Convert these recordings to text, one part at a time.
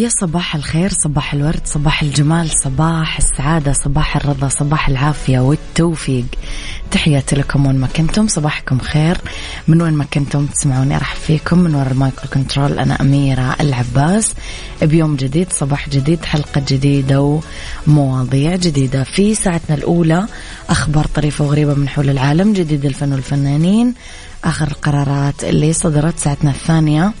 يا صباح الخير صباح الورد صباح الجمال صباح السعادة صباح الرضا صباح العافية والتوفيق. تحياتي لكم وين ما كنتم صباحكم خير. من وين ما كنتم تسمعوني راح فيكم. من وراء المايكرو كنترول أنا أميرة العباس. بيوم جديد صباح جديد حلقة جديدة ومواضيع جديدة. في ساعتنا الأولى أخبار طريفة وغريبة من حول العالم جديد الفن والفنانين. آخر القرارات اللي صدرت ساعتنا الثانية.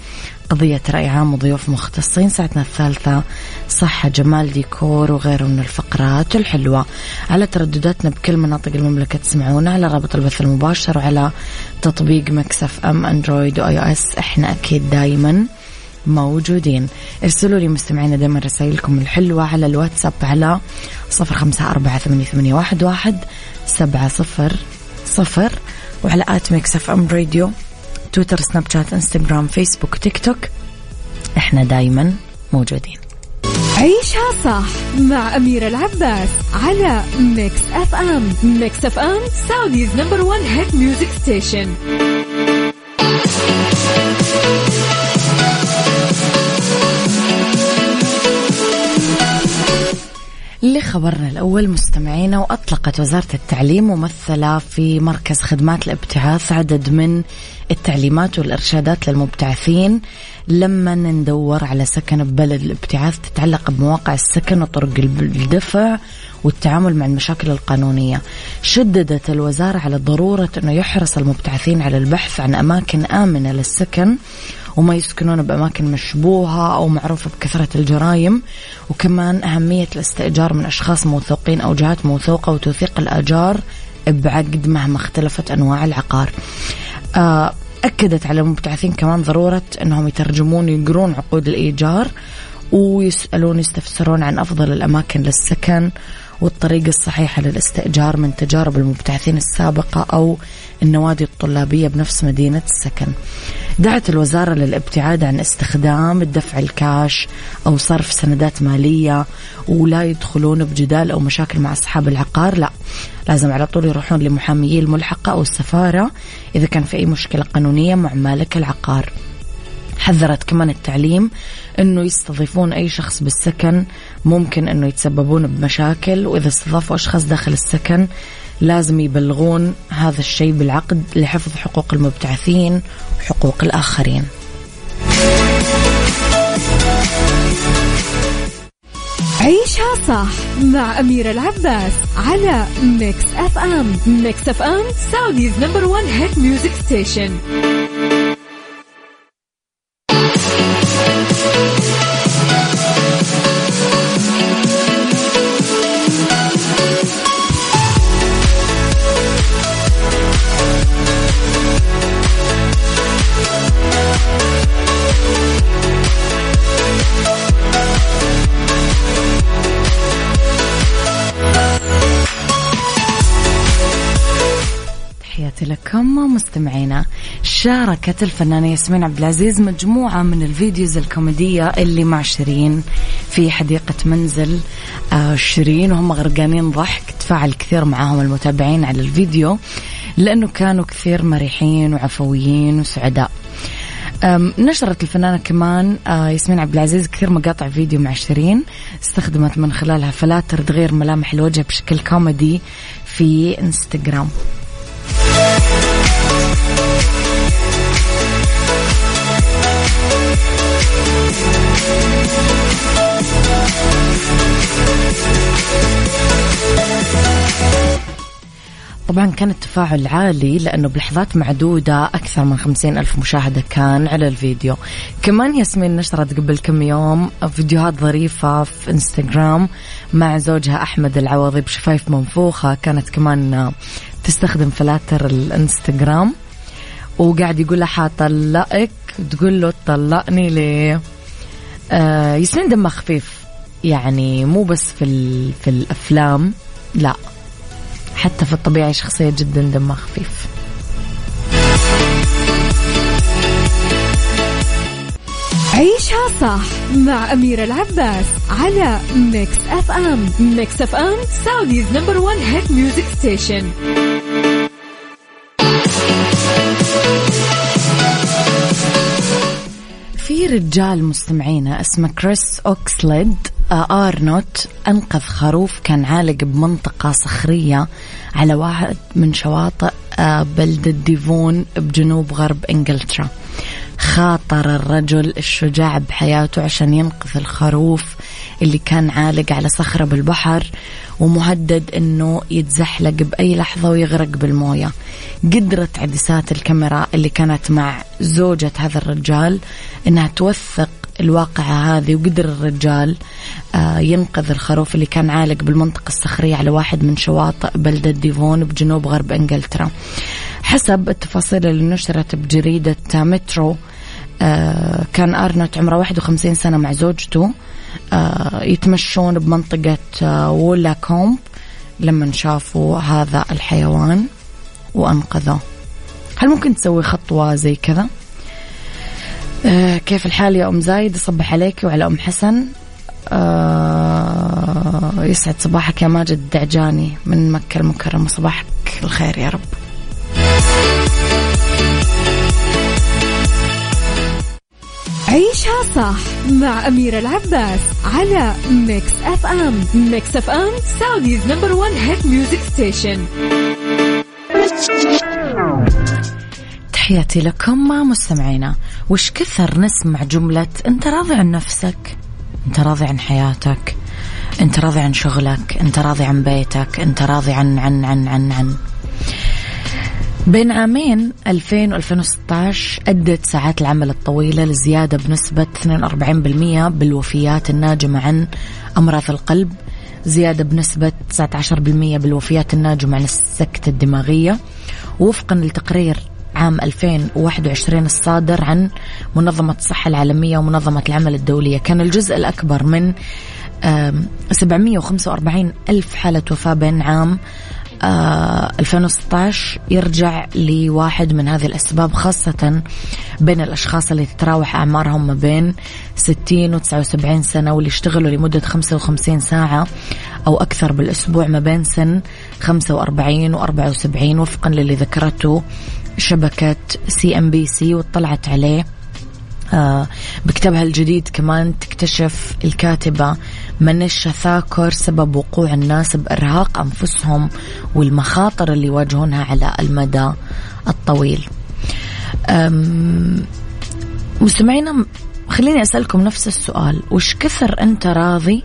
قضية رأي عام وضيوف مختصين ساعتنا الثالثة. صحة جمال ديكور وغيره من الفقرات الحلوة. على تردداتنا بكل مناطق المملكة تسمعونا على رابط البث المباشر وعلى تطبيق ميكس أف أم أندرويد و iOS إحنا أكيد دايما موجودين. ارسلوا لي مستمعينا دائما رسائلكم الحلوة على الواتساب على صفر خمسة أربعة ثمانية واحد سبعة صفر صفر وعلى at Mix FM Radio تويتر سناب شات انستغرام فيسبوك تيك توك إحنا دايما موجودين. عيشها صح مع أميرة العباس على Mix FM Mix FM Saudi's number one hit music station لخبرنا الأول مستمعينا وأطلقت وزارة التعليم ممثلة في مركز خدمات الابتعاث عدد من التعليمات والإرشادات للمبتعثين. لما ندور على سكن ببلد الابتعاث تتعلق بمواقع السكن وطرق الدفع والتعامل مع المشاكل القانونية. شددت الوزارة على ضرورة أنه يحرص المبتعثين على البحث عن أماكن آمنة للسكن. وما يسكنون بأماكن مشبوهة أو معروفة بكثرة الجرائم. وكمان أهمية الاستئجار من أشخاص موثوقين أو جهات موثوقة وتوثيق الآجار بعقد مهما اختلفت أنواع العقار. آه، أكدت على المبتعثين كمان ضرورة أنهم يترجمون ويقرون عقود الإيجار ويسألون يستفسرون عن أفضل الأماكن للسكن والطريقة الصحيحة للاستئجار من تجارب المبتعثين السابقة أو النوادي الطلابية بنفس مدينة السكن. دعت الوزارة للابتعاد عن استخدام الدفع الكاش أو صرف سندات مالية ولا يدخلون بجدال أو مشاكل مع أصحاب العقار لا. لازم على طول يروحون لمحاميي الملحقة أو السفارة إذا كان في أي مشكلة قانونية مع مالك العقار. حذرت كمان التعليم إنه يستضيفون أي شخص بالسكن ممكن إنه يتسببون بمشاكل وإذا استضافوا أشخاص داخل السكن لازم يبلغون هذا الشيء بالعقد لحفظ حقوق المبتعثين وحقوق الآخرين. عيشها صح مع أميرة العباس على Mix FM Mix FM Saudi's number one hit music station شاركت الفنانة ياسمين عبد العزيز مجموعة من ال videos الكوميدية اللي مع شيرين في حديقة منزل آه، شيرين وهم غرقانين ضحك تفاعل كثير معاهم المتابعين على الفيديو لأنه كانوا كثير مريحين وعفويين وسعداء. نشرت الفنانة كمان آه، ياسمين عبد العزيز كثير مقاطع فيديو مع شيرين استخدمت من خلالها فلاتر تغير ملامح الوجه بشكل كوميدي في إنستغرام. طبعا كان التفاعل عالي لأنه بلحظات معدودة أكثر من خمسين ألف مشاهدة كان على الفيديو. كمان ياسمين نشرت قبل كم يوم فيديوهات ظريفة في إنستغرام مع زوجها أحمد العوضي بشفايف منفوخة كانت كمان تستخدم فلاتر الإنستغرام. وقاعد يقول لها حطلقك تقول له طلقني ليه؟ آه ياسمين دمها خفيف يعني مو بس في في الأفلام لا. حتى في الطبيعي شخصية جدا دمها خفيف. عيشها صح مع أميرة العباس على Mix FM Mix FM Saudi's number one hit music station في رجال مستمعينا اسمه كريس أوكسليد آرنوت أنقذ خروف كان عالق بمنطقة صخرية على واحد من شواطئ آه، بلدة ديفون بجنوب غرب إنجلترا. خاطر الرجل الشجاع بحياته عشان ينقذ الخروف اللي كان عالق على صخرة بالبحر ومهدد إنه يتزحلق بأي لحظة ويغرق بالموية. قدرت عدسات الكاميرا اللي كانت مع زوجة هذا الرجال إنها توثق الواقعة هذه وقدر الرجال آه، ينقذ الخروف اللي كان عالق بالمنطقة الصخرية على واحد من شواطئ بلدة ديفون بجنوب غرب إنجلترا حسب التفاصيل اللي نشرت بجريدة مترو آه، كان أرنت عمره 51 سنة مع زوجته آه، يتمشون بمنطقة وولا كومب لما شافوا هذا الحيوان وأنقذوه هل ممكن تسوي خطوة زي كذا؟ آه كيف الحال يا أم زايد؟ صبح عليك وعلى أم حسن. آه يسعد صباحك يا ماجد الدعجاني. من مكة المكرمة صباحك الخير يا رب. عيشها صح مع أميرة العباس على Mix FM Mix FM Saudi's number one hit music station تحياتي لكم مستمعينا. وش كثر نسمع جملة أنت راضي عن نفسك أنت راضي عن حياتك أنت راضي عن شغلك أنت راضي عن بيتك أنت راضي عن عن عن عن, عن. بين عامين 2000 و 2016 أدت ساعات العمل الطويلة لزيادة بنسبة 42% بالوفيات الناجمة عن أمراض القلب زيادة بنسبة 19% بالوفيات الناجمة عن السكتة الدماغية وفقا لتقرير عام 2021 الصادر عن منظمة الصحة العالمية ومنظمة العمل الدولية. كان الجزء الأكبر من 745 ألف حالة وفاة بين عام 2016 آه، يرجع لواحد من هذه الأسباب خاصة بين الأشخاص اللي تتراوح أعمارهم ما بين 60 و 79 سنة واللي يشتغلوا لمدة 55 ساعة أو أكثر بالأسبوع ما بين سن 45 و 74 وفقا للي ذكرته شبكة CNBC واطلعت عليه. آه بكتابها الجديد كمان تكتشف الكاتبة منشة ثاكر سبب وقوع الناس بإرهاق أنفسهم والمخاطر اللي يواجهونها على المدى الطويل. مستمعينا خليني أسألكم نفس السؤال. وش كثر أنت راضي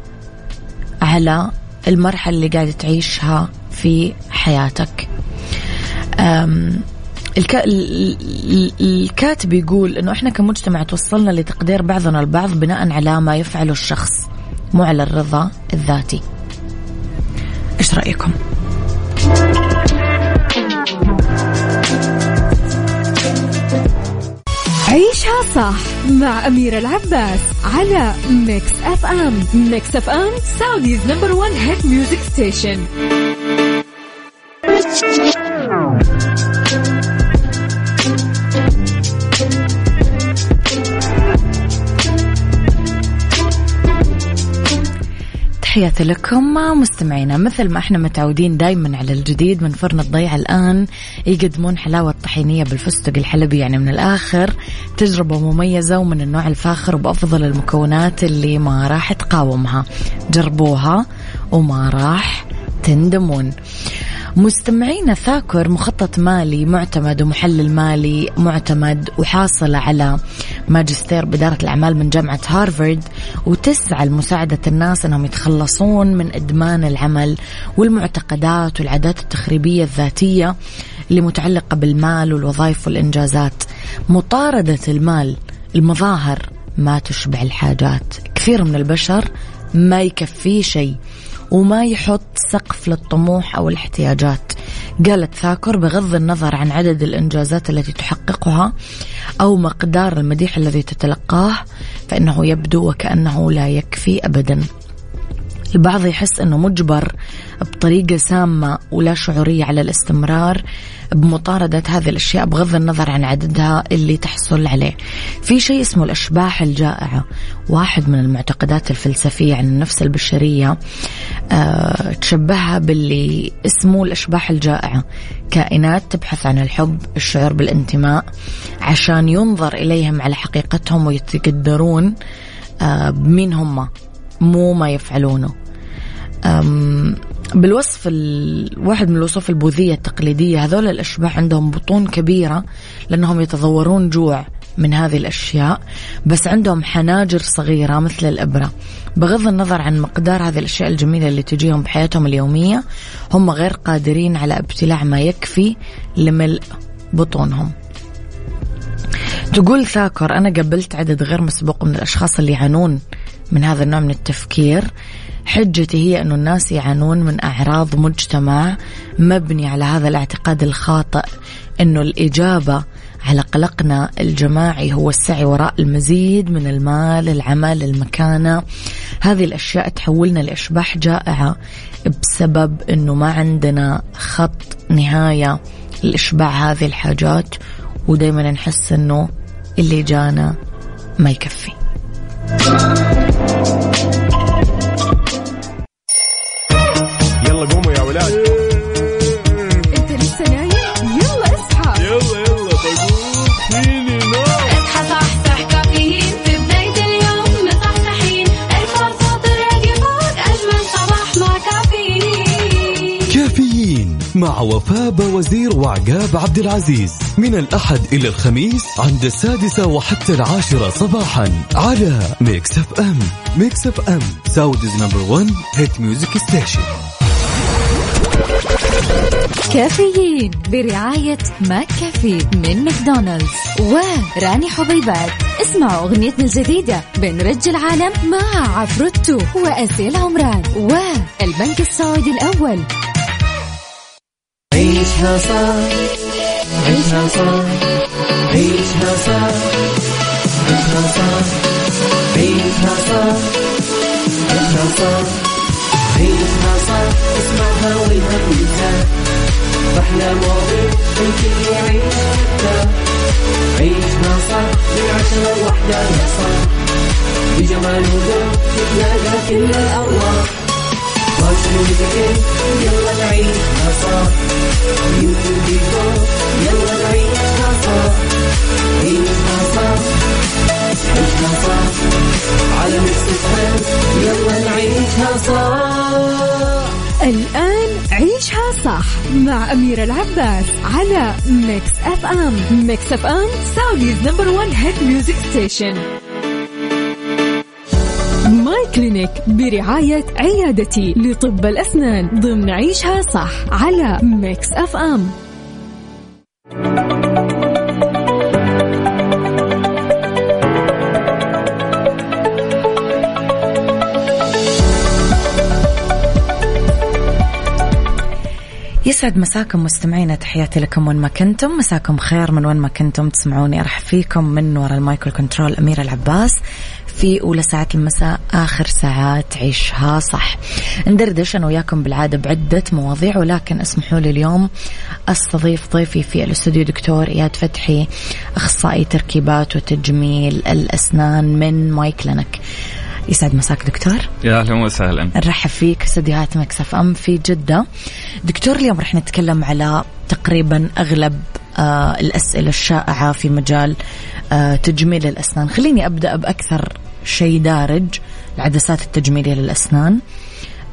على المرحلة اللي قاعد تعيشها في حياتك؟ الك... الكاتب يقول إنه إحنا كمجتمع توصلنا لتقدير بعضنا البعض بناء على ما يفعله الشخص مو على الرضا الذاتي. إيش رأيكم؟ عيشها صح مع أميرة العباس على Mix FM Mix FM Saudi's number one hit music station تحياتي لكم مستمعينا. مثل ما إحنا متعودين دايما على الجديد من فرن الضيعة الآن يقدمون حلاوة طحينية بالفستق الحلبي. يعني من الآخر تجربة مميزة ومن النوع الفاخر وبأفضل المكونات اللي ما راح تقاومها. جربوها وما راح تندمون. مستمعينا ثاكر مخطط مالي معتمد ومحلل مالي معتمد وحاصلة على ماجستير بإدارة الأعمال من جامعة هارفارد وتسعى لمساعدة الناس أنهم يتخلصون من إدمان العمل والمعتقدات والعادات التخريبية الذاتية اللي متعلقة بالمال والوظائف والإنجازات. مطاردة المال المظاهر ما تشبع الحاجات. كثير من البشر ما يكفيه شيء. وما يحط سقف للطموح أو الاحتياجات. قالت ثاكر بغض النظر عن عدد الإنجازات التي تحققها أو مقدار المديح الذي تتلقاه فإنه يبدو وكأنه لا يكفي أبدا. البعض يحس أنه مجبر بطريقة سامة ولا شعورية على الاستمرار بمطاردة هذه الأشياء بغض النظر عن عددها اللي تحصل عليه. في شيء اسمه الأشباح الجائعة واحد من المعتقدات الفلسفية عن النفس البشرية أه تشبهها باللي اسمه الأشباح الجائعة. كائنات تبحث عن الحب الشعور بالانتماء عشان ينظر إليهم على حقيقتهم ويتقدرون أه بمين هم مو ما يفعلونه. بالوصف واحد من الوصف البوذية التقليدية. هذول الأشباح عندهم بطون كبيرة لأنهم يتضورون جوع من هذه الأشياء بس عندهم حناجر صغيرة مثل الإبرة. بغض النظر عن مقدار هذه الأشياء الجميلة اللي تجيهم بحياتهم اليومية هم غير قادرين على ابتلاع ما يكفي لملء بطونهم. تقول ثاكر أنا قبلت عدد غير مسبوق من الأشخاص اللي يعانون من هذا النوع من التفكير. حجتي هي أن الناس يعانون من أعراض مجتمع مبني على هذا الاعتقاد الخاطئ أنه الإجابة على قلقنا الجماعي هو السعي وراء المزيد من المال العمل المكانة. هذه الأشياء تحولنا لأشباح جائعة بسبب أنه ما عندنا خط نهاية لإشباع هذه الحاجات ودايما نحس أنه اللي جانا ما يكفي. مع وفاء وزير وعقاب عبد العزيز. من الأحد إلى الخميس عند السادسة وحتى العاشرة صباحا على Mix FM Mix FM Saudi's number 1 hit music station كافيين برعاية McCafé من ماكدونالدز وراني حبيبات. اسمعوا أغنيتنا الجديدة بنرج العالم مع عفروتو وأسيل عمران والبنك السعودي الأول. عيشها صح عيشها صح عيشها صح عيشها صح عيشها صح عيشها صح عيشها صح. اسمعها والهم ينزاح أحلى مواضيع الكل يعيش عيشها صح من عشرة لوحدة يا صاح بجمال وذوق تتلاقى كل الأرواح يلا نعيشها صح يلا نعيشها صح عيشها صح صح على يلا نعيشها الآن عيشها صح مع أميرة العباس على Mix FM Mix FM Saudi's number one hit music station Clinic برعاية عيادتي لطب الأسنان ضمن عيشها صح على Mix FM. يسعد مساكم مستمعينا تحياتي لكم وين ما كنتم. مساكم خير من وين ما كنتم. تسمعوني أرحب فيكم من وراء المايك وال control أميرة العباس في أولى ساعات المساء آخر ساعات عيشها صح. ندردش أنا وياكم بالعادة بعدة مواضيع ولكن اسمحوا لي اليوم أستضيف ضيفي في الاستوديو دكتور إياد فتحي أخصائي تركيبات وتجميل الأسنان من My Clinic يسعد مساك دكتور. يا أهلا وسهلا. نرحب فيك استديوهات Mix FM في جدة. دكتور اليوم رح نتكلم على تقريبا أغلب آه الأسئلة الشائعة في مجال آه تجميل الأسنان. خليني أبدأ بأكثر شيء دارج العدسات التجميلية للأسنان.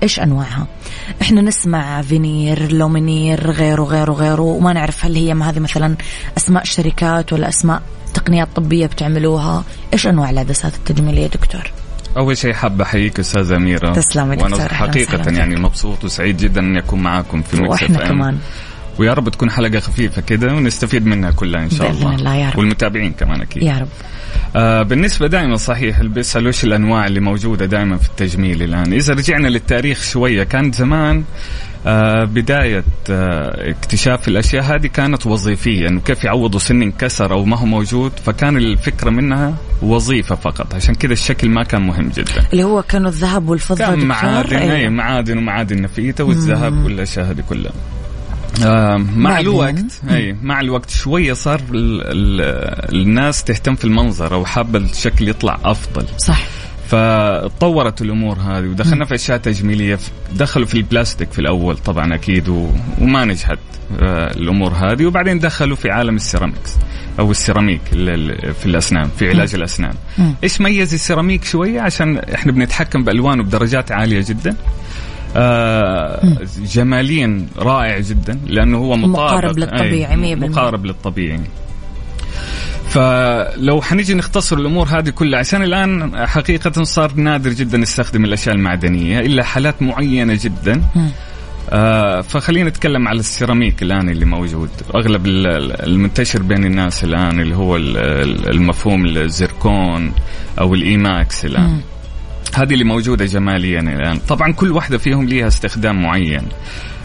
إيش أنواعها؟ إحنا نسمع veneer lumineer غيره غيره غيره وما نعرف هل هي هذه مثلا أسماء شركات ولا أسماء تقنيات طبية بتعملوها. إيش أنواع العدسات التجميلية دكتور؟ أول شيء حاب أحييك استاذه أميرة تسلمي وأنا حقيقة يعني. مبسوط وسعيد جدا إني أكون معاكم في Mix وإحنا FM. كمان ويا رب تكون حلقة خفيفة كده ونستفيد منها كلها إن شاء الله الله يا رب. والمتابعين كمان أكيد يا رب آه بالنسبة دائما صحيح اللي بيسالوا إيش الأنواع اللي موجودة دائما في التجميل الآن إذا رجعنا للتاريخ شوية كان زمان بداية آه اكتشاف الأشياء هذه كانت وظيفية. أنه كيف يعوضوا سن انكسر أو ما هو موجود فكان الفكرة منها وظيفة فقط. عشان كذا الشكل ما كان مهم جدا. اللي هو كانوا الذهب والفضة كان معادن. أي معادن ومعادن نفيسة والذهب والأشياء هذه كلها. آه مع؟ الوقت اي مع الوقت شوية صار ال ال الناس تهتم في المنظر أو حابة الشكل يطلع أفضل. صح. فتطورت الأمور هذه ودخلنا في أشياء تجميلية. دخلوا في البلاستيك في الأول طبعا أكيد و... وما نجحت آه، الأمور هذه. وبعدين دخلوا في عالم ال ceramics أو السيراميك ال- ال- في الأسنان في علاج الأسنان. إيش ميز السيراميك شوية؟ عشان إحنا بنتحكم بألوانه بدرجات عالية جدا. آه جماليا رائع جدا لأنه هو مطابق. مقارب للطبيعي أي، 100%. مقارب للطبيعي. فلو حنيجي نختصر الأمور هذه كلها عشان الآن حقيقة صار نادر جدا نستخدم الأشياء المعدنية إلا حالات معينة جدا. آه فخلينا نتكلم على السيراميك الآن اللي موجود. أغلب ال- ال- المنتشر بين الناس الآن اللي هو ال- ال- المفهوم الزركون أو الإيماكس الآن. مم. هذه اللي موجودة حاليا الآن. طبعا كل واحدة فيهم ليها استخدام معين.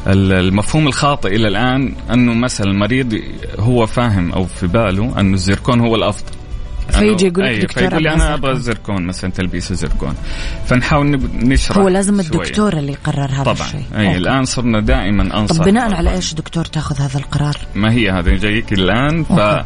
المفهوم الخاطئ إلى الآن أنه مثلا المريض هو فاهم أو في باله أنه الزركون هو الأفضل فيجي يقول لك دكتور فيقول لي أنا أبغى زركون. الزركون مثلا تلبيس الزركون فنحاول نشرح هو لازم شوية. الدكتور اللي يقرر هذا طبعا الشيء أي أوكي. الآن صرنا دائما أنصح طبيبنا على إيش دكتور تأخذ هذا القرار؟ ما هي هذا جايك الآن أوكي.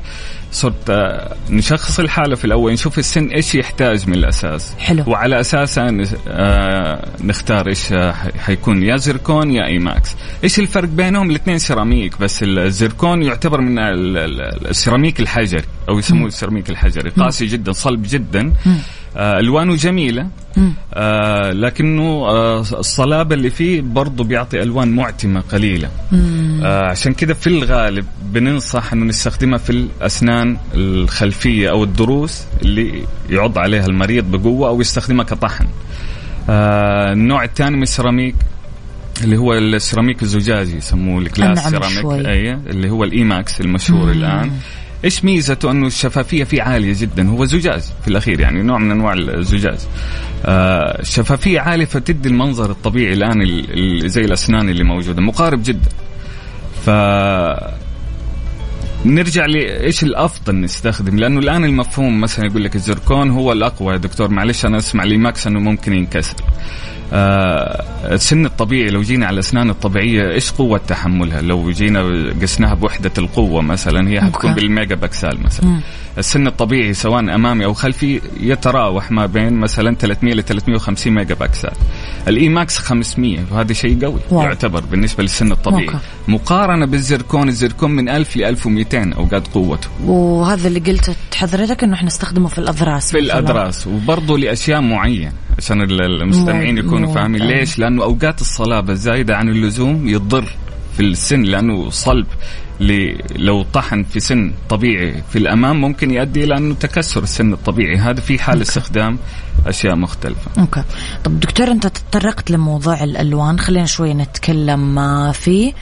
فصرت آه، نشخص الحالة في الأول. نشوف السن إيش يحتاج من الأساس. حلو. وعلى اساسها آه، نختار إيش حيكون يا زركون يا إيماكس. إيش الفرق بينهم؟ الاثنين سيراميك بس الزركون يعتبر من ال- ال- السيراميك الحجري أو يسموه السيراميك الحجري. قاسي جدا صلب جدا. ألوانه جميلة. آه لكنه آه الصلابة اللي فيه برضه بيعطي ألوان معتمة قليلة آه عشان كذا في الغالب بننصح إنه نستخدمها في الأسنان الخلفية أو الضروس اللي يعض عليها المريض بقوة أو يستخدمها كطحن آه النوع الثاني من السيراميك اللي هو السيراميك الزجاجي يسموه ال glass ceramic. أي اللي هو الإيماكس المشهور مم. الآن إيش ميزته أنه الشفافية فيه عالية جدا؟ هو زجاج في الأخير يعني نوع من أنواع الزجاج. آه الشفافية عالية فتدي المنظر الطبيعي الآن ال- ال- زي الأسنان اللي موجودة مقارب جدا. ف نرجع لايش الأفضل نستخدم؟ لأنه الآن المفهوم مثلا يقول لك الزركون هو الأقوى يا دكتور معلش أنا أسمع الايماكس أنه ممكن ينكسر. السن الطبيعي لو جينا على الأسنان الطبيعية إيش قوة تحملها لو جينا قسناها بوحدة القوة مثلا هي حتكون. بالميجا باسكال مثلا مم. السن الطبيعي سواء أمامي أو خلفي يتراوح ما بين مثلا 300 ل 350 ميجا باسكال الإيماكس 500 وهذا شيء قوي wow. يعتبر بالنسبة للسن الطبيعي أوكي. مقارنة بالزركون الزركون من 1000 ل 1200 اوقات قوته وهذا اللي قلت حضرتك إنه إحنا نستخدمه في الأضراس في مثلاً. الأضراس وبرضه لأشياء معينة عشان ال- المستمعين مو- يكونوا فاهمين. ليش؟ لأنه أوقات الصلابه الزايده عن اللزوم يضر في السن لأنه صلب لو طحن في سن طبيعي في الأمام ممكن يؤدي إلى أنه تكسر السن الطبيعي. هذا في حال استخدام أشياء مختلفة. أوكي. طب دكتور أنت تطرقت لموضوع الألوان خلينا شوي نتكلم آه، فيه.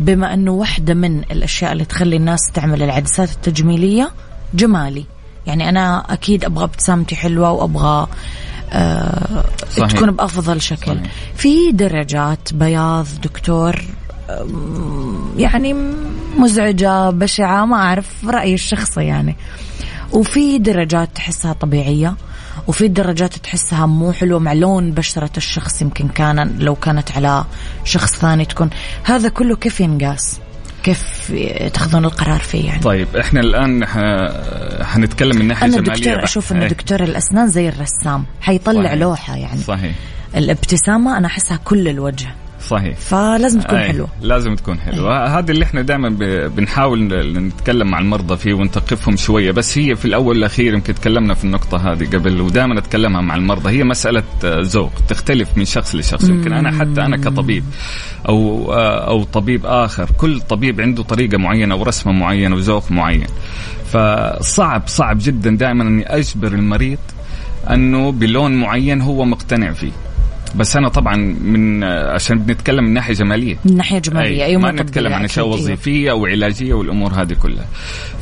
بما أنه واحدة من الأشياء اللي تخلي الناس تعمل العدسات التجميلية جمالي. يعني أنا أكيد أبغى ابتسامتي حلوة وأبغى آه صحيح. تكون بأفضل شكل صحيح. في درجات بياض دكتور يعني مزعجة بشعة ما أعرف رأيي الشخصي يعني وفي درجات تحسها طبيعية وفي درجات تحسها مو حلوة مع لون بشرة الشخص يمكن كان لو كانت على شخص ثاني تكون هذا كله كيف ينقاس؟ كيف تاخذون القرار فيه يعني؟ طيب إحنا الآن حنتكلم من ناحية أنا دكتور بحت. أشوف انه إيه، دكتور الأسنان زي الرسام حيطلع صحيح. لوحة يعني صحيح الابتسامة أنا أحسها كل الوجه صحيح. فلازم تكون أي، حلوة. لازم تكون حلوة. هذا اللي إحنا دائما بنحاول نتكلم مع المرضى فيه ونثقفهم شوية. بس هي في الأول والأخير يمكن تكلمنا في النقطة هذه قبل ودائما نتكلمها مع المرضى. هي مسألة آه، ذوق. تختلف من شخص لشخص. يمكن أنا حتى أنا كطبيب أو آه، أو طبيب آخر. كل طبيب عنده طريقة معينة ورسمه معينة وذوق معين. فصعب صعب جدا دائما أني أجبر المريض أنه بلون معين هو مقتنع فيه. بس أنا طبعا من عشان بنتكلم من ناحية جمالية من ناحية جمالية أي أيوه ما نتكلم عن أشياء أيوة. وظيفية أو علاجيه والأمور هذه كلها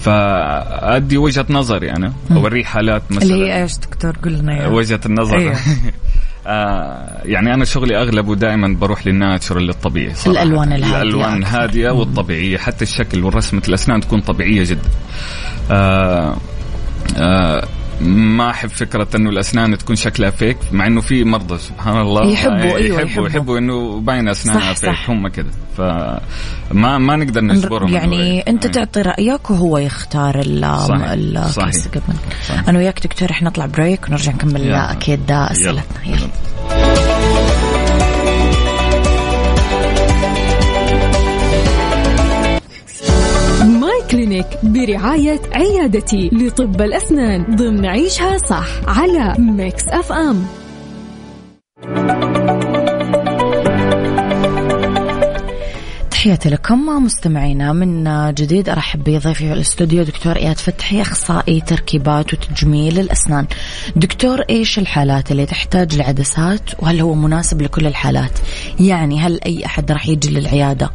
فأدي وجهة نظري أنا اوريه حالات مثلا اللي هي إيش دكتور قول لنا. وجهة النظر أيوة. آه يعني أنا شغلي أغلبه دائما بروح للناتشرال للطبيعي صراحة. الألوان الهادية الألوان. الهادية والطبيعية حتى الشكل والرسمة الأسنان تكون طبيعية جدا آه آه ما أحب فكرة إنه الأسنان تكون شكلها فيك مع إنه في مرضى سبحان الله يحبوا، أيوة، يحبوا يحبوا. يحبوا إنه باين أسنانها صح، فيك صح. هم كذا فما ما نقدر نجبرهم يعني إنه- أنت. تعطي رأيك وهو يختار ال صحيح، صحيح. أنا وياك دكتور إحنا نطلع break ونرجع نكمل. أكيد أسئلتنا يلا. يلا. كلينيك برعاية عيادتي لطب الأسنان ضمن عيشها صح على ميكس FM. تحياتي لكم مستمعينا من جديد أرحب بضيفي في الاستوديو دكتور إياد فتحي أخصائي تركيبات وتجميل الأسنان. دكتور إيش الحالات اللي تحتاج لعدسات وهل هو مناسب لكل الحالات؟ يعني هل أي أحد راح يجي للعيادة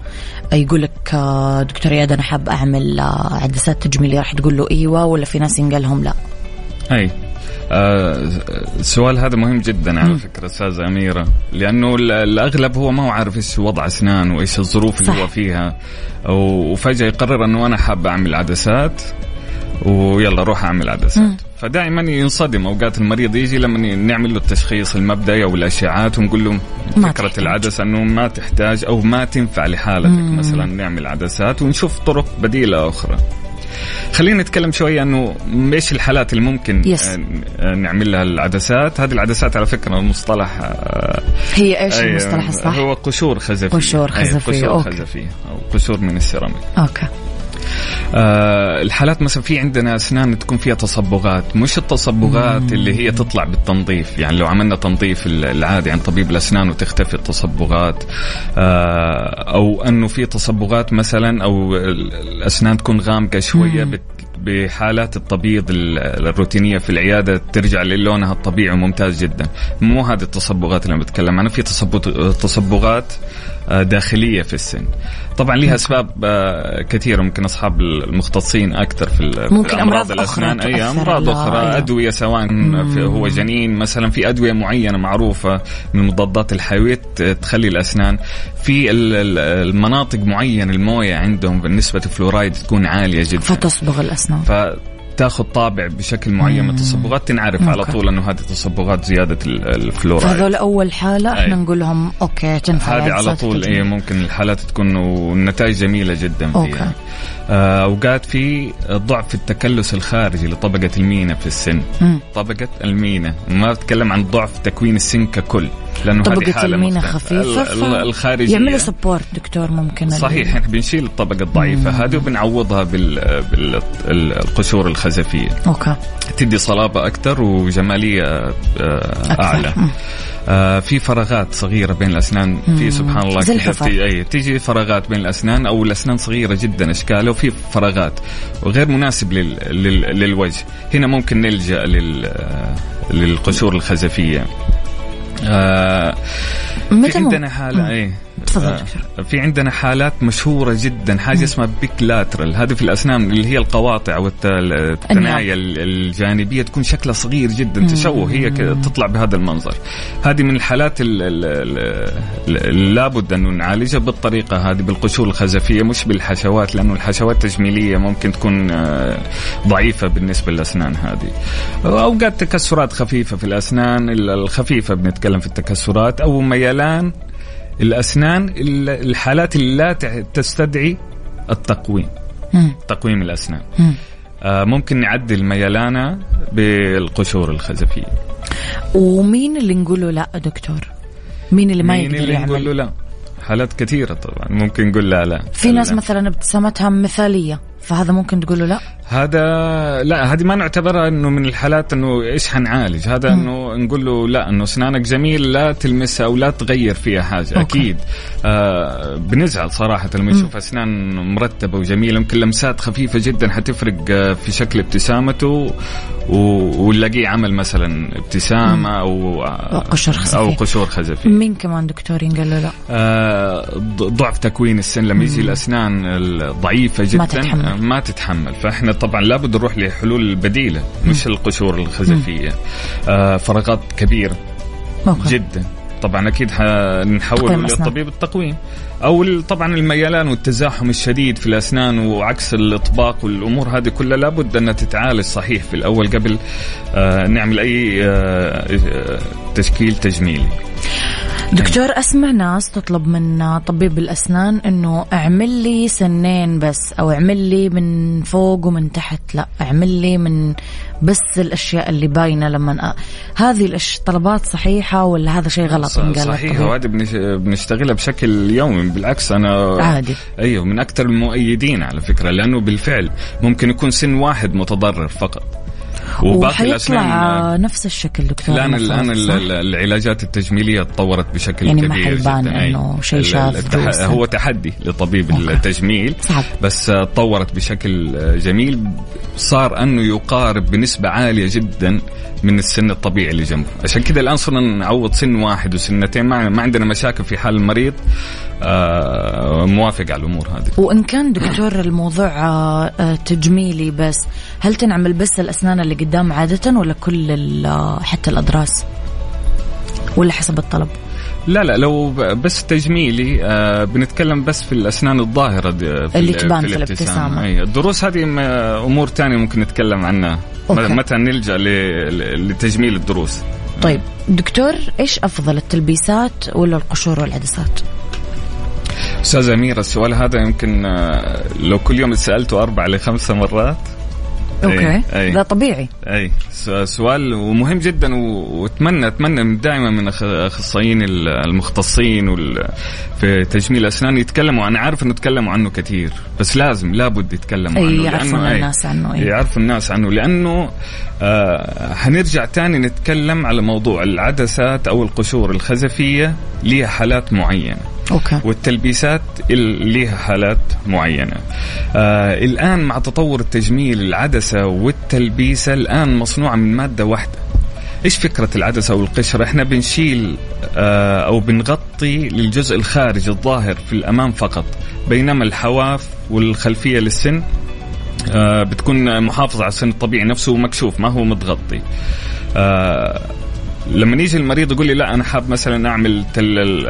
يقول لك آه، دكتور إياد أنا حاب أعمل آه، عدسات تجميلية راح تقول له إيوه ولا في ناس ينقال لهم لا؟ اي السؤال هذا مهم جدا على فكرة استاذه أميرة لأنه ال- الأغلب هو ما هو عارف إيش وضع اسنانه وإيش الظروف اللي صح. هو فيها وفجأة يقرر إنه أنا حاب أعمل عدسات ويلا روح أعمل عدسات. فدائما ينصدم أوقات المريض يجي لما نعمل له التشخيص المبدئي أو الاشعاعات ونقول له فكرة. العدسة إنه ما تحتاج أو ما تنفع لحالتك مثلا نعمل عدسات ونشوف طرق بديلة أخرى. خلينا نتكلم شوية إنه إيش الحالات اللي ممكن يس. آه، نعمل لها العدسات، هذه العدسات على فكرة المصطلح آه، هي إيش أي- المصطلح الصح؟ هو قشور خزفية قشور أي، خزفية، قشور أوكي. خزفية أو قشور من السيراميك. أوكي آه الحالات مثلا في عندنا أسنان تكون فيها تصبغات. مش التصبغات اللي هي تطلع بالتنظيف. يعني لو عملنا تنظيف ال- العادي عن طبيب الأسنان وتختفي التصبغات آه أو أنه في تصبغات مثلا أو ال- الأسنان تكون غامقة شوية بت- بحالات التبييض ال- الروتينية في العيادة ترجع للونها الطبيعي وممتاز جدا. مو هذه التصبغات اللي أنا بتكلم عنها في تصبغ- تصبغات آه، داخلية في السن. طبعا لها أسباب آه، كثيرة ممكن أصحاب المختصين أكثر في ممكن أمراض الأسنان. أي أمراض أخرى أيوة. أدوية سواء في هو جنين مثلا في أدوية معينة معروفة من المضادات الحيويه ت- تخلي الأسنان. في ال- ال- المناطق معينة الموية عندهم بالنسبة الفلورايد تكون عالية جدا. فتصبغ الأسنان. فتاخذ طابع بشكل معين من التصبغات تنعرف على أوكي. طول إنه هذه تصبغات زيادة ال- الفلورايد فهذول أول حالة إحنا أي. نقول لهم أوكي تنفع هذه على طول. إيه ممكن الحالات تكون والنتائج جميلة جدا أوكي. فيها آه، اوقات في ضعف في التكلس الخارجي لطبقة المينا في السن. مم. طبقة المينا. ما بتكلم عن ضعف تكوين السن ككل لأنه هذه طبقة حالة المينا ال- الخارجية. يعملوا support دكتور ممكن صحيح إحنا بنشيل الطبقة الضعيفة هذه وبنعوضها بالقشور الخزفية. أوكي. تدي صلابة أكثر وجمالية آه، أكثر. آه في فراغات صغيرة بين الأسنان في سبحان الله زي كده الحفر. تيجي, أي تيجي فراغات بين الأسنان أو الأسنان صغيرة جدا اشكالها وفي فراغات وغير مناسب لل لل للوجه. هنا ممكن نلجأ لل آه، للقشور الخزفية. آه متى في عندنا حالة إيه. تفضل آه، دكتور. في عندنا حالات مشهورة جدا حاجة اسمها بيك لاترال هذه في الأسنان اللي هي القواطع والثنايا الجانبية تكون شكلها صغير جدا تشوه هي تطلع بهذا المنظر. هذه من الحالات لابد أنه نعالجها بالطريقة هذه بالقشور الخزفية مش بالحشوات لأنه الحشوات التجميلية ممكن تكون آه، ضعيفة بالنسبة للأسنان هذه. أوقات تكسرات خفيفة في الأسنان ال- الخفيفة بنتكلم في التكسرات أو ميلان الأسنان ال- الحالات اللي لا تستدعي التقويم مم. تقويم الأسنان مم. آه ممكن نعدل ميلانه بالقشور الخزفية ومين اللي نقول له لا دكتور؟ مين اللي ما مين يقدر اللي نقول له يعمل؟ لا حالات كثيرة طبعا ممكن نقول لا لا في ناس لا. مثلا ابتسامتها مثالية فهذا ممكن تقول له لا؟ هذا لا هذه ما نعتبرها إنه من الحالات إنه إيش حنعالج. هذا إنه نقول له لا إنه أسنانك جميل لا تلمسها أو لا تغير فيها حاجة أوكي. أكيد. آه بنزعل صراحة لما نشوف أسنان مرتبة وجميلة يمكن لمسات خفيفة جدا حتفرق آه، في شكل ابتسامته ونلاقيه عمل مثلا ابتسامة أو قشور خزفية. أو قشور خزفية. مين كمان دكتور ينقال له لا؟ آه، ضعف تكوين السن لما يجي الأسنان الضعيفه جدا ما تتحمل. ما تتحمل. فإحنا طبعا لابد نروح لحلول بديلة مش القشور الخزفية. آه، فراغات كبيرة. أوكي. جدا. طبعا أكيد حنحول. للطبيب التقويم. أو طبعا الميلان والتزاحم الشديد في الأسنان وعكس الإطباق والأمور هذه كلها لابد انها تتعالج صحيح في الأول قبل آه، نعمل أي آه، آه، تشكيل تجميلي. دكتور أسمع ناس تطلب من طبيب الأسنان إنه اعمل لي سنين بس أو اعمل لي من فوق ومن تحت لا اعمل لي من بس الأشياء اللي باينة لما أ... هذه. طلبات صحيحة ولا هذا شيء غلط صحيح؟ وهذا بنش- بنشتغلها بشكل يومي بالعكس أنا عادي. أيوه من أكثر المؤيدين على فكرة لأنه بالفعل ممكن يكون سن واحد متضرر فقط وحيطلع نفس الشكل دكتور الآن الآن العلاجات التجميلية تطورت بشكل يعني ما كبير حيبان جدا أي. إنه شيء السن. هو تحدي لطبيب أوكي. التجميل صعب. بس تطورت بشكل جميل صار انه يقارب بنسبة عالية جدا من السن الطبيعي اللي جنبه عشان كذا الآن صرنا نعوض سن واحد وسنتين ما, ما عندنا مشاكل في حال المريض آه، موافق على الأمور هذه وإن كان دكتور الموضوع آه، تجميلي بس هل تنعمل بس الأسنان اللي قدام عادة ولا كل حتى الاضراس ولا حسب الطلب؟ لا لا لو بس تجميلي آه بنتكلم بس في الأسنان الظاهرة دي في اللي ال- تبان في الابتسامة. أي الدروس هذه أمور ثانية ممكن نتكلم عنها. أوكي. متى نلجأ لتجميل الدروس. طيب دكتور إيش أفضل التلبيسات ولا القشور والعدسات؟ أستاذ امير السؤال هذا يمكن آه، لو كل يوم سألته أربع لخمسة مرات أوكي. أي. ده طبيعي. أي. سؤال ومهم جدا وأتمنى أتمنى من دائما من الاخصائيين ال- المختصين وال- في تجميل الاسنان يتكلموا. أنا عارف إنه تكلموا عنه كثير بس لازم لابد يتكلموا أي، عنه يعرفون أي، الناس عنه، أي. يعرفوا الناس عنه. لأنه آه حنرجع تاني نتكلم على موضوع العدسات أو القشور الخزفية ليها حالات معينة. أوكي والتلبيسات ال- ليها حالات معينة آه الآن مع تطور التجميل العدسة والتلبيسة الآن مصنوعة من مادة واحدة إيش فكرة العدسة أو القشرة؟ إحنا بنشيل آه أو بنغطي للجزء الخارجي الظاهر في الأمام فقط، بينما الحواف والخلفية للسن آه بتكون محافظة على السن الطبيعي نفسه مكشوف ما هو متغطي. آه لما يجي المريض يقول لي لا أنا حاب مثلا أعمل تل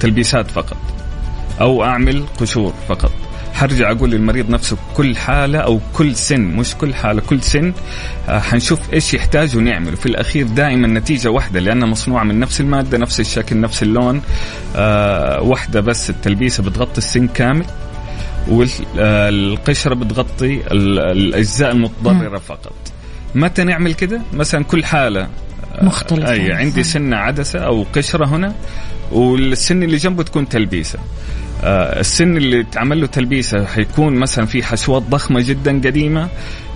تلبيسات فقط أو أعمل قشور فقط. حرجع أقول للمريض نفسه كل حالة أو كل سن مش كل حالة كل سن آه، حنشوف إيش يحتاج ونعمله في الأخير دائما نتيجة واحدة لانها مصنوعه من نفس المادة نفس الشكل نفس اللون آه واحدة بس. التلبيسة بتغطي السن كامل والقشره بتغطي ال- الأجزاء المتضررة فقط. متى نعمل كده؟ مثلا كل حالة مختلفة. أي عندي سنه عدسة أو قشرة هنا والسن اللي جنبه تكون تلبيسة آه السن اللي تعمل له تلبيسة حيكون مثلا في حشوات ضخمة جدا قديمة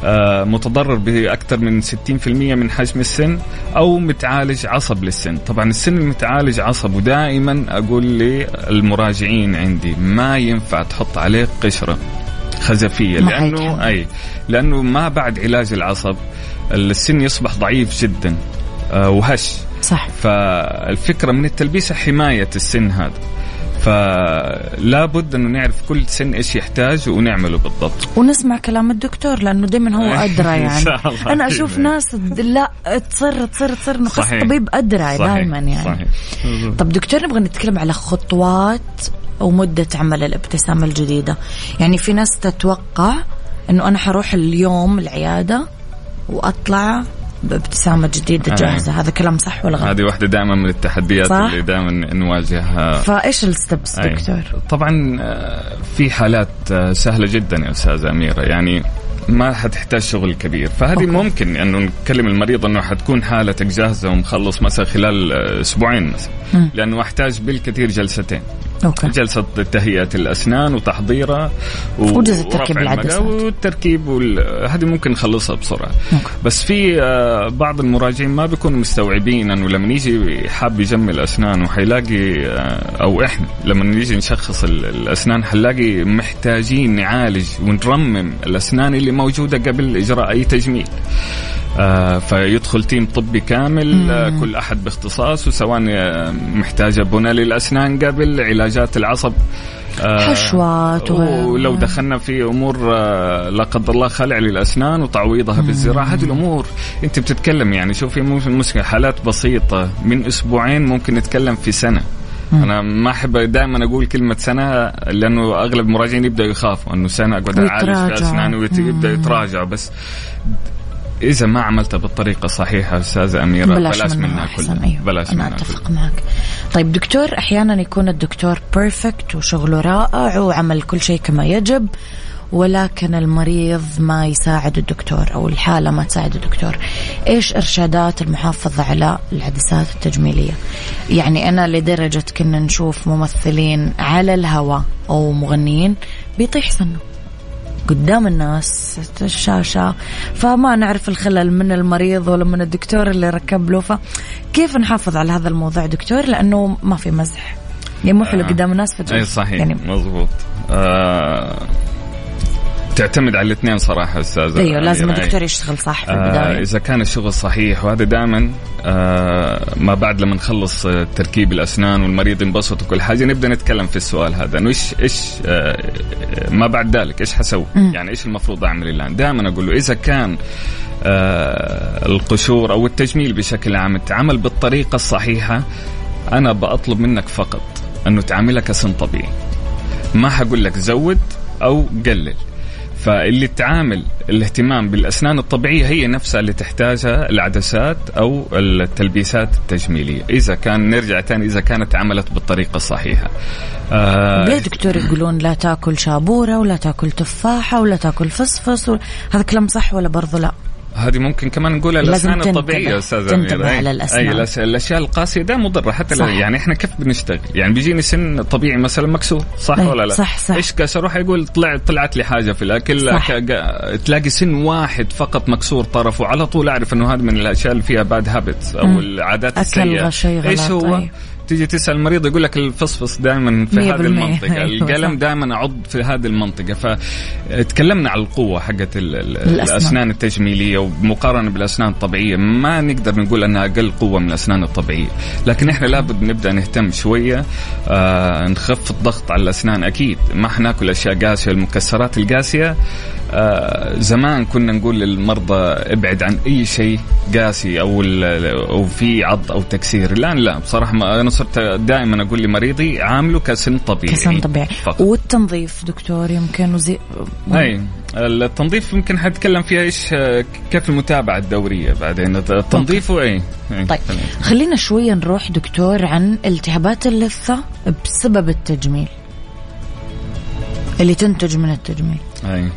آه متضرر بأكثر من 60% من حجم السن أو متعالج عصب للسن طبعا السن المتعالج عصب ودائما أقول للمراجعين عندي ما ينفع تحط عليه قشرة خزفية لأنه. أي لأنه ما بعد علاج العصب السن يصبح ضعيف جدا وهش. صح. فالفكرة من التلبيسه حماية السن هذا. فلا بد انه نعرف كل سن إيش يحتاج ونعمله بالضبط. ونسمع كلام الدكتور لأنه دائما هو أدرى يعني. أنا أشوف ناس لا تصر تصر تصر انه. الطبيب أدرى. دائما يعني. صحيح. طب دكتور نبغى نتكلم على خطوات ومدة عمل الابتسامة الجديدة. يعني في ناس تتوقع إنه أنا حروح اليوم العيادة وأطلع بابتسامة جديدة آه. جاهزة هذا كلام صح ولا غلط هذه واحدة دائما من التحديات صح؟ اللي دائما نواجهها فإيش الستبس. دكتور طبعا آه، في حالات آه، سهلة جدا يا أستاذة أميرة يعني ما حتحتاج شغل كبير فهذه أوكي. ممكن انه نكلم المريض أنه حتكون حالتك جاهزه ومخلص مثلا خلال آه، أسبوعين مثلا. لأنه أحتاج بالكثير جلستين أوكي. جلسة تهيئة الأسنان وتحضيرها و- وجلسة تركيب ورفع العدسات. والتركيب وال... هذه ممكن نخلصها بسرعة أوكي. بس في آه، بعض المراجعين ما بيكونوا مستوعبين أنه لما يجي حاب يجمل اسنانه حيلاقي آه، أو إحنا لما نيجي نشخص ال- الأسنان حنلاقي محتاجين نعالج ونرمم الأسنان اللي موجودة قبل إجراء أي تجميل. آه فيدخل team طبي كامل آه كل أحد باختصاصه سواء آه، محتاجة بناء للأسنان قبل علاجات العصب آه، حشوات و- ولو دخلنا في أمور آه، لا قدر الله خلع للأسنان وتعويضها بالزراعة. هذه الأمور أنت بتتكلم يعني شوفي مو- مشكله حالات بسيطة. من أسبوعين ممكن نتكلم في سنة. أنا ما أحب دائما أقول كلمة سنة لأنه أغلب المراجعين يبداوا يخافوا إنه سنة أقعد أعالج. اسناني ويبدا يتراجعوا بس إذا ما عملتها بالطريقة الصحيحة استاذه أميرة بلاش, بلاش منها كلها. أيوه بلاش أنا منها أتفق كلها. معك. طيب دكتور أحيانا يكون الدكتور بيرفكت وشغله رائع وعمل كل شيء كما يجب. ولكن المريض ما يساعد الدكتور أو الحالة ما تساعد الدكتور. إيش إرشادات المحافظة على العدسات التجميلية؟ يعني أنا لدرجة كنا نشوف ممثلين على الهواء أو مغنيين بيطيح سنه قدام الناس الشاشة. فما نعرف الخلل من المريض ولا من الدكتور اللي ركب له. فكيف نحافظ على هذا الموضوع دكتور؟ لأنه ما في مزح. يعني مو حلو آه. قدام الناس فجأة إي صحيح. يعني مضبوط. آه تعتمد على الاثنين صراحة استاذه إيوه لازم. الدكتور يشتغل صح في آه البداية إذا كان الشغل صحيح وهذا دائما آه ما بعد لما نخلص آه، تركيب الأسنان والمريض ينبسط وكل حاجة نبدأ نتكلم في السؤال هذا إنه إيش إيش آه ما بعد ذلك إيش حسوي؟ يعني إيش المفروض أعمل الآن؟ دائما أقول له إذا كان آه القشور أو التجميل بشكل عام اتعمل بالطريقة الصحيحة أنا بطلب منك فقط أنه تعاملها كسن طبيعي. ما حقول لك زود أو قلل فاللي تعامل الاهتمام بالأسنان الطبيعية هي نفسها اللي تحتاجها العدسات أو التلبيسات التجميلية. إذا كان نرجع تاني إذا كانت عملت بالطريقة الصحيحة. آه ليه دكتور يقولون لا تاكل شابورة ولا تاكل تفاحة ولا تاكل و... هذا كلام صح ولا برضو لا؟ هذه ممكن كمان نقولها الأسنان الطبيعية أستاذ أمير. على الأسنان. أي الأشياء القاسية ده مضرة حتى صح. يعني إحنا كيف بنشتغل يعني بيجيني سن طبيعي مثلا مكسور صح أي، ولا لا صح، صح. إيش كاس أروح يقول طلع طلعت لي حاجة في الأكل صح. تلاقي سن واحد فقط مكسور طرفه على طول أعرف إنه هذا من الأشياء اللي فيها bad habits أو مم. العادات السيئة شيء إيش هو أي. تيجي تسأل المريض يقول لك الفصفص دائما في هذه. المنطقة أيوة، القلم. دائما أعض في هذه المنطقة فتكلمنا على القوة حقت. الأسنان التجميلية ومقارنة بالأسنان الطبيعية ما نقدر نقول أنها أقل قوة من الأسنان الطبيعية لكن إحنا لابد نبدأ نهتم شوية آه نخف الضغط على الأسنان أكيد ما حناكل أشياء قاسية المكسرات القاسية آه زمان كنا نقول للمرضى ابعد عن أي شيء قاسي أو أو في عض أو تكسير الآن لا بصراحة ما أنا صرت دائما أقول لمريضي عامله كسن طبيعي. كسن طبيعي. فقط. والتنظيف دكتور يمكن وزي أي التنظيف يمكن حنتكلم فيها إيش كيف المتابعة الدورية بعدين؟ التنظيف اي طيب خلينا شوية نروح دكتور عن التهابات اللثة بسبب التجميل. اللي تنتج من التجميل. أي.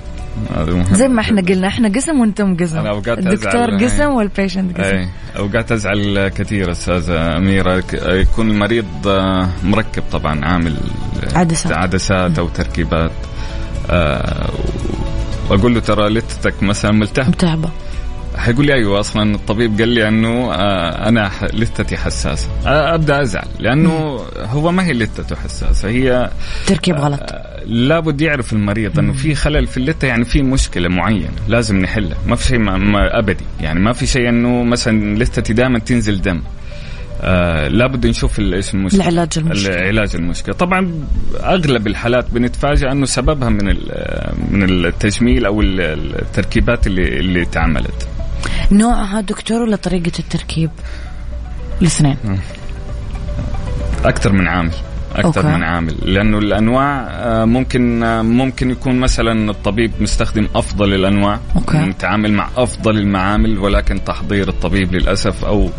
زي ما إحنا قلنا إحنا قسم وأنتم قسم. الدكتور أزعل. قسم والبيشنت قسم. أي أوقات أزعل كثير استاذه اميره يكون المريض آه، مركب طبعا عامل عدسات. عدسات أو تركيبات. آه، وأقول له ترى لتتك مثلا ملتهب متعبة حيقول لي أيوه أصلا الطبيب قال لي أنه آه، أنا لثتي حساسة. آه، أبدأ أزعل لأنه هو ما هي لثته حساسة هي تركيب غلط. آه، لابد يعرف المريض أنه في خلل في اللثه يعني في مشكلة معينة لازم نحلها ما في شيء ما ما أبدي. يعني ما في شيء أنه مثلا لثتي دائما تنزل دم. آه لابد نشوف إيش المشكلة. العلاج المشكلة. العلاج المشكلة. طبعا أغلب الحالات بنتفاجئ أنه سببها من ال- من التجميل أو ال- التركيبات اللي اللي تعملت. نوعها دكتور ولا طريقة التركيب؟ الاثنين. أكثر من عامل أكثر أوكي. من عامل. لأنه الأنواع آه، ممكن آه، ممكن يكون مثلا الطبيب مستخدم أفضل الأنواع. أوكي. متعامل مع أفضل المعامل ولكن تحضير الطبيب للأسف أو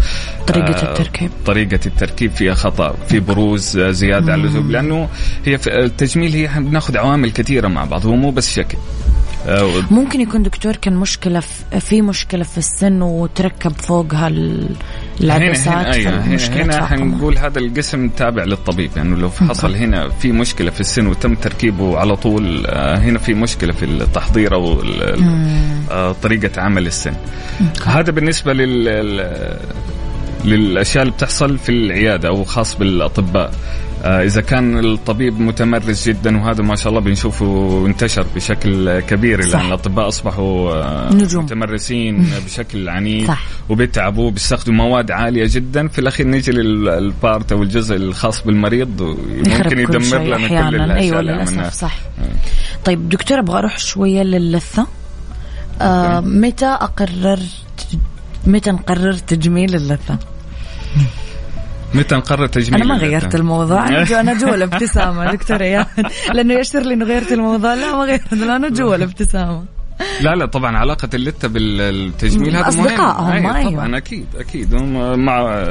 طريقة آه، التركيب. طريقة التركيب فيها خطأ في بروز آه، زيادة على اللزوم. لأنه هي في التجميل هي بناخذ عوامل كثيرة مع بعض هو مو بس شكل. ممكن يكون دكتور كان مشكلة في, مشكلة في السن وتركب فوقها ال- العدسات هنا هنا, أيوة هنا تفاقمت. حنقول هذا القسم تابع للطبيب يعني لو حصل هنا في مشكلة في السن وتم تركيبه على طول آه، هنا في مشكلة في التحضير ال- آه، طريقة عمل السن. هذا بالنسبة لل للأشياء اللي بتحصل في العيادة أو خاص بالأطباء. آه، إذا كان الطبيب متمرس جدا وهذا ما شاء الله بنشوفه انتشر بشكل كبير صح. لأن الأطباء أصبحوا آه، نجوم. متمرسين بشكل عنيف صح. وبيتعبوا بيستخدموا مواد عالية جدا. في الأخير نيجي للبارت أو الجزء الخاص بالمريض ممكن يدمر لنا كل الأشياء عملناها للأسف صح. طيب دكتور أبغى أروح شوية للثه آه متى أقرر متى نقرر تجميل اللثة؟ متى نقرر تجميل أنا ما؟ غيرت الموضوع. أنا جو أنا جوا الابتسامه دكتور اياد لأنه يشر لي إنه غيرت الموضوع. لا ما غيرت. أنا جوا الابتسامه لا لا طبعا علاقة اللتة بالتجميل هذا مهم. أصدقائهم، أيوة. طبعا أكيد أكيد. هم مع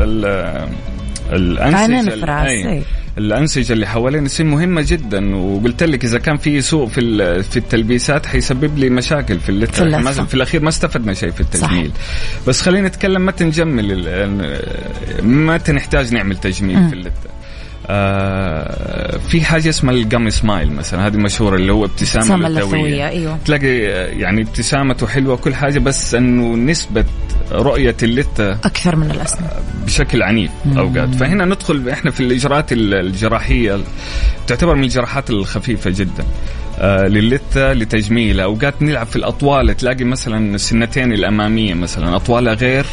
ال- الأنسجة عينين ال- في راس، أيوة. أيوة. الأنسجة اللي حوالين السن مهمة جدا وقلت لك إذا كان في سوء في في التلبيسات حيسبب لي مشاكل في اللتة في في الأخير ما استفدنا شيء في التجميل صح. بس خلينا نتكلم متى نجمل ال- متى نحتاج نعمل تجميل في اللتة آه في حاجة اسمها الجامي سمايل مثلا هذه مشهورة اللي هو لثوية لثوية، أيوه. تلاقي يعني ابتسامته حلوة وكل حاجة بس إنه نسبة رؤية اللتة أكثر من الأسنان. بشكل عنيف اوقات فهنا ندخل إحنا في الإجراءات ال- الجراحية تعتبر من الجراحات الخفيفة جدا آه للتة لتجميلها. أوقات نلعب في الاطوال تلاقي مثلا السنتين الأمامية مثلا اطوالها غير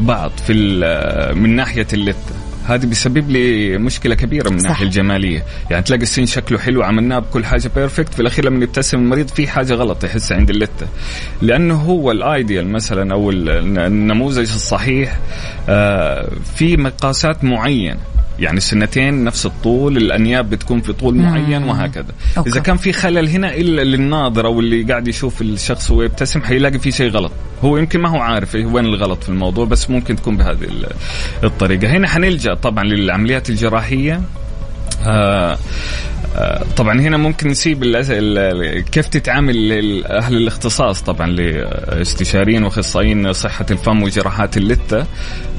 بعض في ال- من ناحية اللتة هذه بيسبب لي مشكلة كبيرة من. الناحيه الجمالية. يعني تلاقي السن شكله حلو عملناه بكل حاجة perfect في الأخير لما يبتسم المريض في حاجة غلط يحس عند اللثة. لأنه هو ال ideal مثلا أو ال- النموذج الصحيح آه، في مقاسات معينة. يعني السنتين نفس الطول الأنياب بتكون في طول معين وهكذا. okay. إذا كان في خلل هنا إلا للناظر أو اللي قاعد يشوف الشخص وهو يبتسم حيلاقي في شيء غلط. هو يمكن ما هو عارف إيه وين الغلط في الموضوع بس ممكن تكون بهذه ال- الطريقة. هنا حنلجأ طبعا للعمليات الجراحية. آه، طبعا هنا ممكن نسيب كيف تتعامل أهل الاختصاص؟ طبعا لاستشاريين وأخصائيين صحة الفم وجراحات اللثة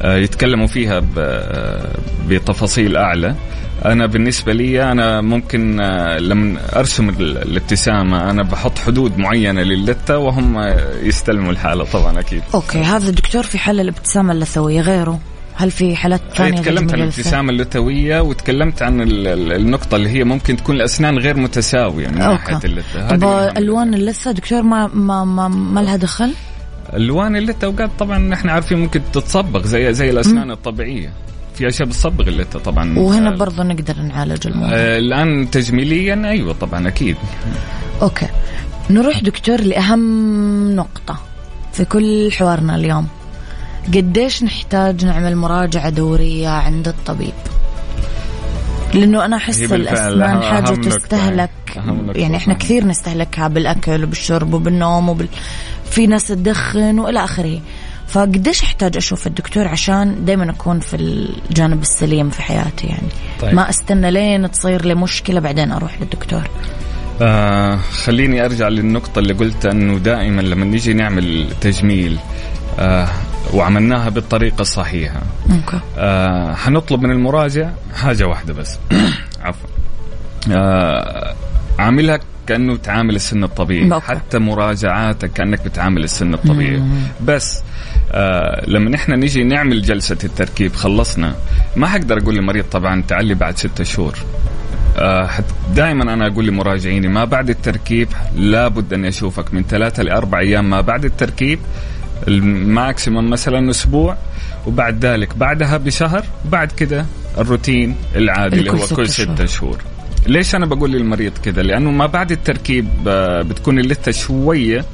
آه، يتكلموا فيها آه، بتفاصيل أعلى. أنا بالنسبة لي أنا ممكن آه، لما أرسم ال- الابتسامة أنا بحط حدود معينة للثه وهم يستلموا الحالة طبعا أكيد. okay هذا الدكتور في حل الابتسامة اللثوية غيره. هل في حالات ثانية تكلمت عن؟ الابتسامة اللثوية وتكلمت عن ال- ال- النقطة اللي هي ممكن تكون الأسنان غير متساوية من ناحية okay اللثة طب مهمة. ألوان اللثة دكتور ما ما ما, ما لها دخل؟ ألوان اللثة اوقات طبعا نحن عارفين ممكن تتصبغ زي زي الأسنان الطبيعية. في أشياء بتصبغ اللثة طبعا. وهنا آه، برضه نقدر نعالج الموضوع. آه، الآن تجميليا أيوه طبعا أكيد. أوكي. نروح دكتور لأهم نقطة في كل حوارنا اليوم. قديش نحتاج نعمل مراجعة دورية عند الطبيب لأنه أنا أحس الأسنان حاجة. تستهلك يعني إحنا. كثير نستهلكها بالأكل وبالشرب وبالنوم وبال في ناس تدخن وإلى آخره فقديش أحتاج أشوف الدكتور عشان دائما أكون في الجانب السليم في حياتي يعني طيب. ما أستنى لين تصير لي مشكلة بعدين أروح للدكتور آه خليني أرجع للنقطة اللي قلت إنه دائما لما نيجي نعمل تجميل آه وعملناها بالطريقة الصحيحة. okay آه حنطلب من المراجع حاجة واحدة بس. عفوا. آه عاملها كأنه تعامل السن الطبيعي. okay. حتى مراجعاتك كأنك بتعامل السن الطبيعي. بس آه لما نحن نيجي نعمل جلسة التركيب خلصنا. ما حقدر أقول للمريض طبعا تعالي بعد ستة شهور. آه دائما أنا أقول لمراجعيني ما بعد التركيب لابد أن أشوفك من ثلاثة لأربع أيام ما بعد التركيب. الماكسيمم مثلا أسبوع وبعد ذلك بعدها بشهر وبعد كده الروتين العادي اللي هو كل. ستة شهور. ليش أنا بقول للمريض كده؟ لأنه ما بعد التركيب آه، بتكون اللثة شوية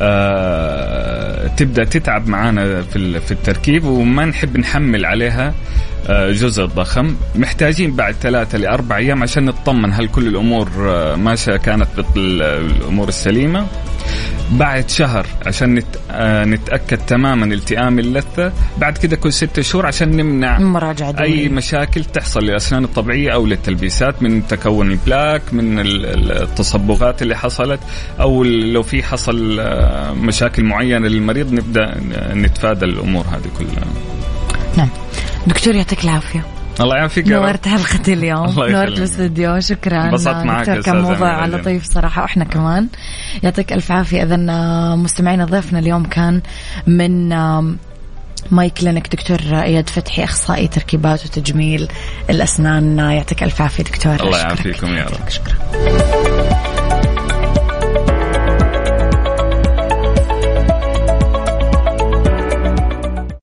آه، تبدأ تتعب معانا في ال- في التركيب وما نحب نحمل عليها آه، جزء ضخم. محتاجين بعد ثلاثة لأربع أيام عشان نطمن هل كل الأمور ماشية كانت بالأمور السليمة. بعد شهر عشان نت... آه نتأكد تماما التئام اللثة. بعد كده كل ستة شهور عشان نمنع مراجعة دورية. اي مشاكل تحصل للأسنان الطبيعية أو للتلبيسات من تكون البلاك من ال- ال- التصبغات اللي حصلت أو لو في حصل آه، مشاكل معينة للمريض نبدأ نتفادى الأمور هذه كلها. نعم. دكتور يعطيك العافية. الله يعافيك. نورت حلقة اليوم. الله نورت. الاستديو شكرا. انبسطت معك كان موضوع لطيف صراحة وإحنا كمان. يعطيك ألف عافية. اذا مستمعينا ضيفنا اليوم كان من My Clinic دكتور إياد فتحي أخصائي تركيبات وتجميل الأسنان. يعطيك ألف عافية دكتور. الله. يعافيكم يا رب. شكرا.